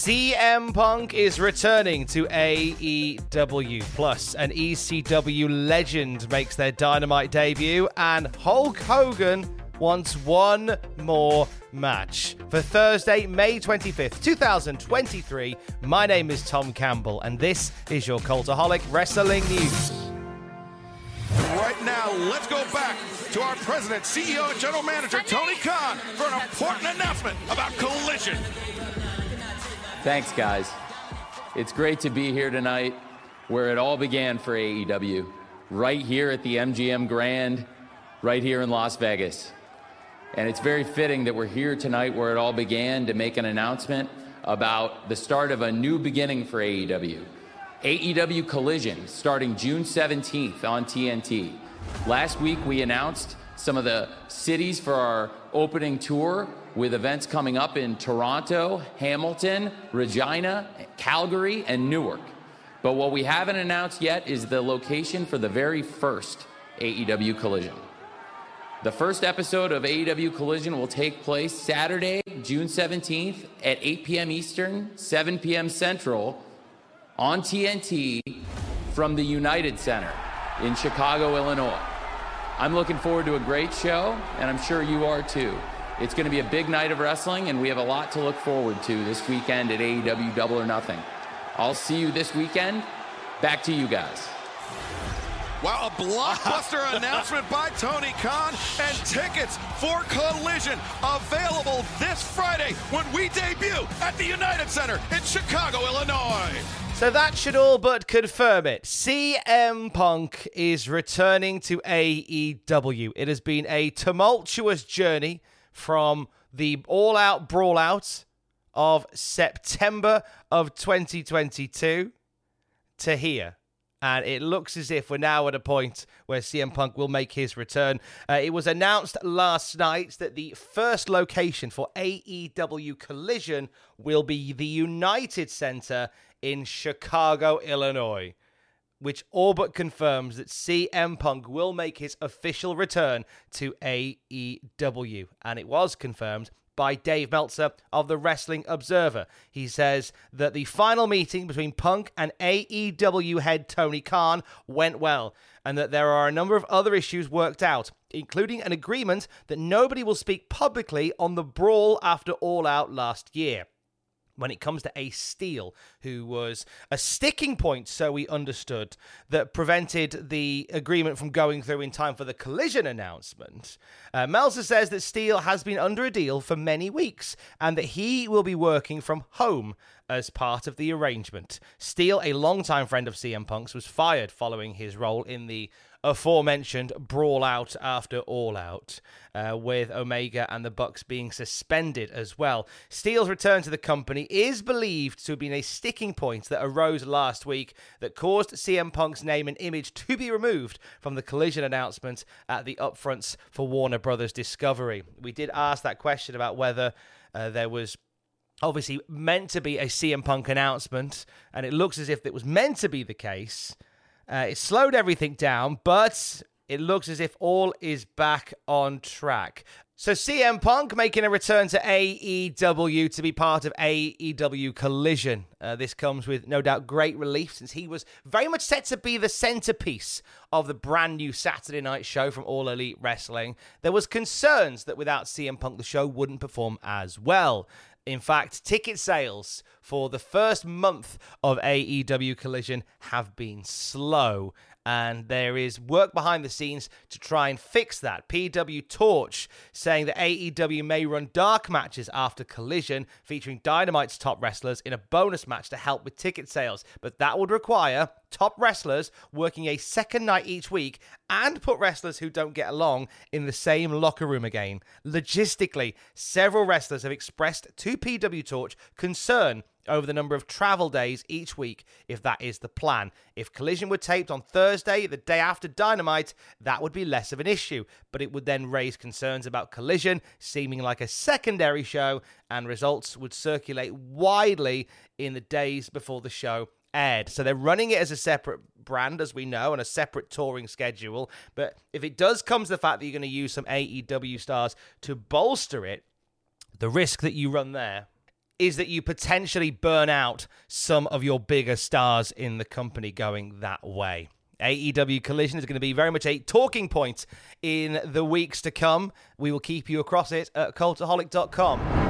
CM Punk is returning to AEW Plus. An ECW legend makes their Dynamite debut, and Hulk Hogan wants one more match. For Thursday, May 25th, 2023, my name is Tom Campbell, and this is your Cultaholic Wrestling News. Right now, let's go back to our president, CEO, and general manager, Tony Khan, for an important announcement about Collision. Thanks, guys. It's great to be here tonight where it all began for AEW, right here at the MGM Grand, right here in Las Vegas. And it's very fitting that we're here tonight where it all began to make an announcement about the start of a new beginning for AEW. AEW Collision starting June 17th on TNT. Last week we announced some of the cities for our opening tour with events coming up in Toronto, Hamilton, Regina, Calgary, and Newark. But what we haven't announced yet is the location for the very first AEW Collision. The first episode of AEW Collision will take place Saturday, June 17th at 8 p.m. Eastern, 7 p.m. Central on TNT from the United Center in Chicago, Illinois. I'm looking forward to a great show, and I'm sure you are too. It's going to be a big night of wrestling, and we have a lot to look forward to this weekend at AEW Double or Nothing. I'll see you this weekend. Back to you guys. Wow, a blockbuster announcement by Tony Khan and tickets for Collision available this Friday when we debut at the United Center in Chicago, Illinois. So that should all but confirm it. CM Punk is returning to AEW. It has been a tumultuous journey from the all out brawl out of September of 2022 to here. And it looks as if we're now at a point where CM Punk will make his return. Uh, it was announced last night that the first location for AEW Collision will be the United Center in Chicago, Illinois, which all but confirms that CM Punk will make his official return to AEW. And it was confirmed by Dave Meltzer of the Wrestling Observer. He says that the final meeting between Punk and AEW head Tony Khan went well, and that there are a number of other issues worked out, including an agreement that nobody will speak publicly on the brawl after All Out last year when it comes to Ace Steel, who was a sticking point, so we understood, that prevented the agreement from going through in time for the collision announcement. Uh, Meltzer says that Steel has been under a deal for many weeks and that he will be working from home as part of the arrangement. Steel, a longtime friend of CM Punk's, was fired following his role in the aforementioned brawl out after all out, uh, with Omega and the Bucks being suspended as well. Steel's return to the company is believed to have been a sticking point that arose last week that caused CM Punk's name and image to be removed from the collision announcement at the upfronts for Warner Brothers Discovery. We did ask that question about whether uh, there was obviously meant to be a CM Punk announcement, and it looks as if it was meant to be the case. Uh, it slowed everything down, but it looks as if all is back on track. So CM Punk making a return to AEW to be part of AEW Collision. Uh, this comes with no doubt great relief since he was very much set to be the centerpiece of the brand new Saturday night show from All Elite Wrestling. There was concerns that without CM Punk the show wouldn't perform as well. In fact, ticket sales for the first month of AEW Collision have been slow and there is work behind the scenes to try and fix that. PW Torch saying that AEW may run dark matches after Collision featuring Dynamite's top wrestlers in a bonus match to help with ticket sales, but that would require top wrestlers working a second night each week and put wrestlers who don't get along in the same locker room again. Logistically, several wrestlers have expressed to PW Torch concern over the number of travel days each week if that is the plan. If Collision were taped on Thursday, the day after Dynamite, that would be less of an issue, but it would then raise concerns about Collision seeming like a secondary show, and results would circulate widely in the days before the show aired. So they're running it as a separate brand, as we know, and a separate touring schedule. But if it does come to the fact that you're going to use some AEW stars to bolster it, the risk that you run there is that you potentially burn out some of your bigger stars in the company going that way. AEW Collision is going to be very much a talking point in the weeks to come. We will keep you across it at cultaholic.com.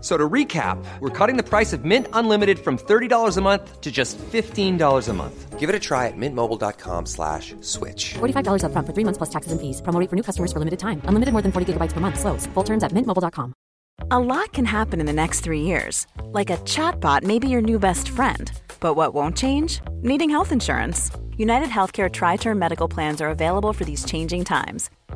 So to recap, we're cutting the price of Mint Unlimited from $30 a month to just $15 a month. Give it a try at mintmobile.com slash switch. $45 upfront for three months plus taxes and fees. Promo for new customers for limited time. Unlimited more than 40 gigabytes per month. Slows. Full terms at mintmobile.com. A lot can happen in the next three years. Like a chatbot may be your new best friend. But what won't change? Needing health insurance. United Healthcare Tri Term Medical Plans are available for these changing times.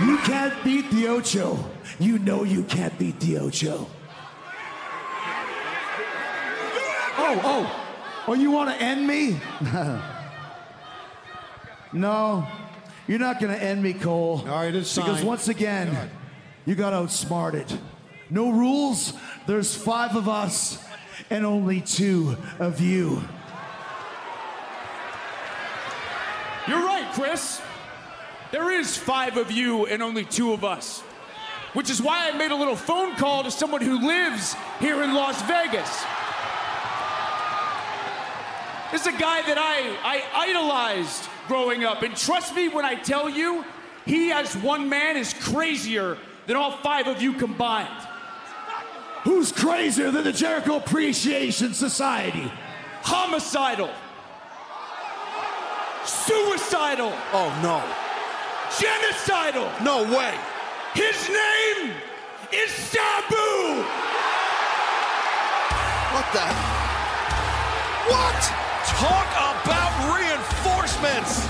You can't beat the Ocho. You know you can't beat the Ocho. Oh, oh. Oh, you want to end me? no. You're not going to end me, Cole. All right, it's Because once again, you got outsmarted. No rules. There's five of us and only two of you. You're right, Chris. There is five of you and only two of us. Which is why I made a little phone call to someone who lives here in Las Vegas. This is a guy that I, I idolized growing up. And trust me when I tell you, he as one man is crazier than all five of you combined. Who's crazier than the Jericho Appreciation Society? Homicidal. Suicidal. Oh, no. Genocidal. No way. His name is Sabu. What the? What? Talk about reinforcements.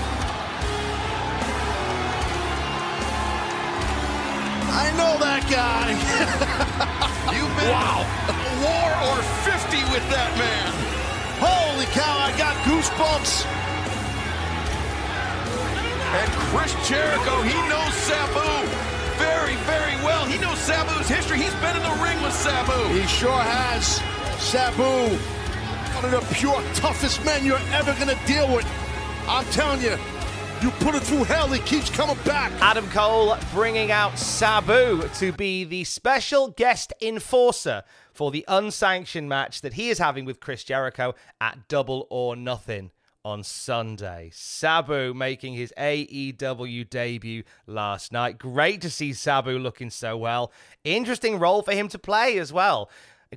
I know that guy. You've been wow. war or 50 with that man. Holy cow, I got goosebumps. And Chris Jericho, he knows Sabu very, very well. He knows Sabu's history. He's been in the ring with Sabu. He sure has. Sabu, one of the pure toughest men you're ever going to deal with. I'm telling you, You put it through hell, he keeps coming back. Adam Cole bringing out Sabu to be the special guest enforcer for the unsanctioned match that he is having with Chris Jericho at Double or Nothing on Sunday. Sabu making his AEW debut last night. Great to see Sabu looking so well. Interesting role for him to play as well.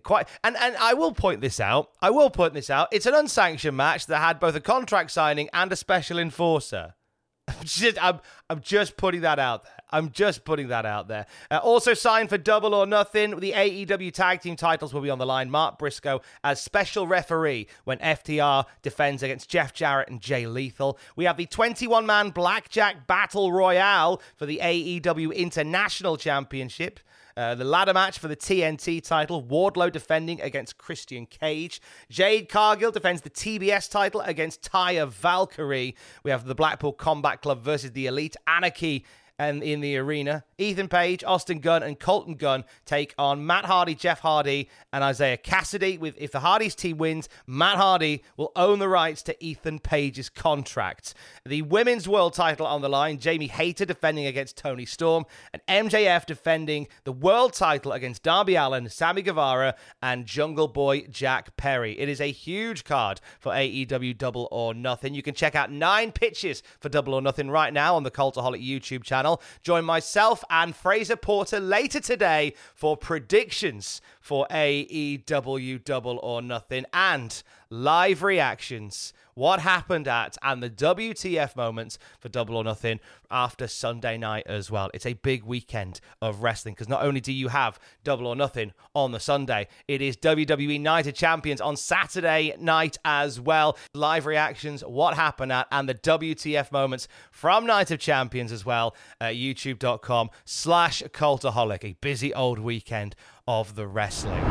Quite and, and I will point this out. I will point this out. It's an unsanctioned match that had both a contract signing and a special enforcer. I'm just, I'm, I'm just putting that out there. I'm just putting that out there. Uh, also signed for Double or Nothing, the AEW Tag Team titles will be on the line. Mark Briscoe as special referee when FTR defends against Jeff Jarrett and Jay Lethal. We have the 21 man Blackjack Battle Royale for the AEW International Championship. Uh, the ladder match for the TNT title, Wardlow defending against Christian Cage. Jade Cargill defends the TBS title against Taya Valkyrie. We have the Blackpool Combat Club versus the Elite Anarchy and in the arena. Ethan Page, Austin Gunn, and Colton Gunn take on Matt Hardy, Jeff Hardy, and Isiah Kassidy. With if the Hardys team wins, Matt Hardy will own the rights to Ethan Page's contract. The women's world title on the line. Jamie Hayter defending against Toni Storm, and MJF defending the world title against Darby Allin, Sammy Guevara, and Jungle Boy Jack Perry. It is a huge card for AEW Double or Nothing. You can check out nine pitches for Double or Nothing right now on the Cultaholic YouTube channel. Join myself and Fraser Porter later today for predictions for AEW Double or Nothing and live reactions. What happened at and the WTF moments for Double or Nothing after Sunday night as well. It's a big weekend of wrestling because not only do you have Double or Nothing on the Sunday, it is WWE Night of Champions on Saturday night as well. Live reactions, what happened at, and the WTF moments from Night of Champions as well at youtube.com slash cultaholic. A busy old weekend of the wrestling.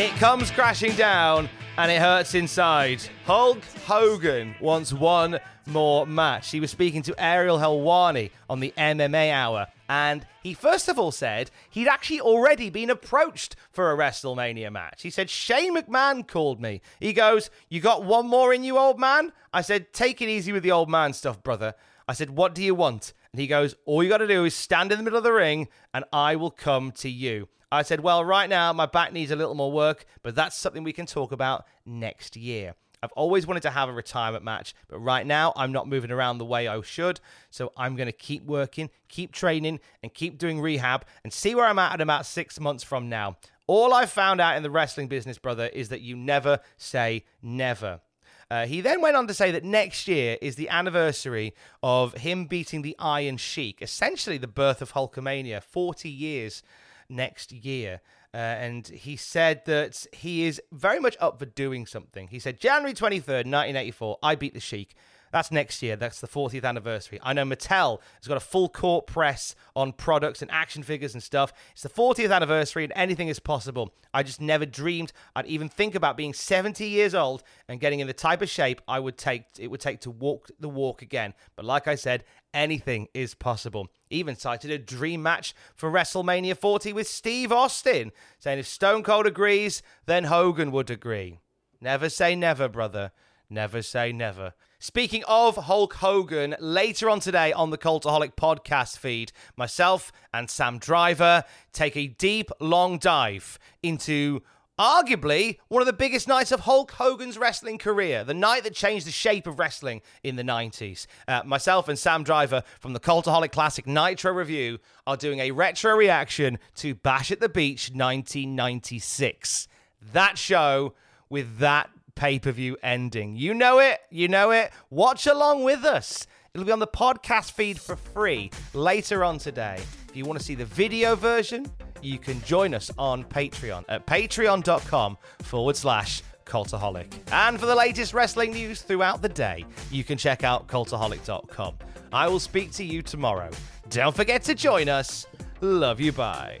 It comes crashing down and it hurts inside. Hulk Hogan wants one more match. He was speaking to Ariel Helwani on the MMA Hour, and he first of all said he'd actually already been approached for a WrestleMania match. He said, Shane McMahon called me. He goes, You got one more in you, old man? I said, Take it easy with the old man stuff, brother. I said, What do you want? And he goes, All you got to do is stand in the middle of the ring, and I will come to you. I said, well, right now my back needs a little more work, but that's something we can talk about next year. I've always wanted to have a retirement match, but right now I'm not moving around the way I should. So I'm going to keep working, keep training, and keep doing rehab and see where I'm at in about six months from now. All I've found out in the wrestling business, brother, is that you never say never. Uh, he then went on to say that next year is the anniversary of him beating the Iron Sheik, essentially the birth of Hulkamania, 40 years next year. Uh, and he said that he is very much up for doing something. He said, January 23rd, 1984, I beat the Sheik. That's next year. That's the 40th anniversary. I know Mattel has got a full court press on products and action figures and stuff. It's the 40th anniversary and anything is possible. I just never dreamed I'd even think about being 70 years old and getting in the type of shape I would take it would take to walk the walk again. But like I said, anything is possible. Even cited a dream match for WrestleMania 40 with Steve Austin, saying if Stone Cold agrees, then Hogan would agree. Never say never, brother. Never say never. Speaking of Hulk Hogan, later on today on the Cultaholic podcast feed, myself and Sam Driver take a deep, long dive into arguably one of the biggest nights of Hulk Hogan's wrestling career, the night that changed the shape of wrestling in the 90s. Uh, myself and Sam Driver from the Cultaholic Classic Nitro Review are doing a retro reaction to Bash at the Beach 1996. That show with that pay per view ending. You know it, you know it. Watch along with us. It'll be on the podcast feed for free later on today. If you want to see the video version, you can join us on Patreon at patreon.com forward slash Cultaholic. And for the latest wrestling news throughout the day, you can check out cultaholic.com. I will speak to you tomorrow. Don't forget to join us. Love you, bye.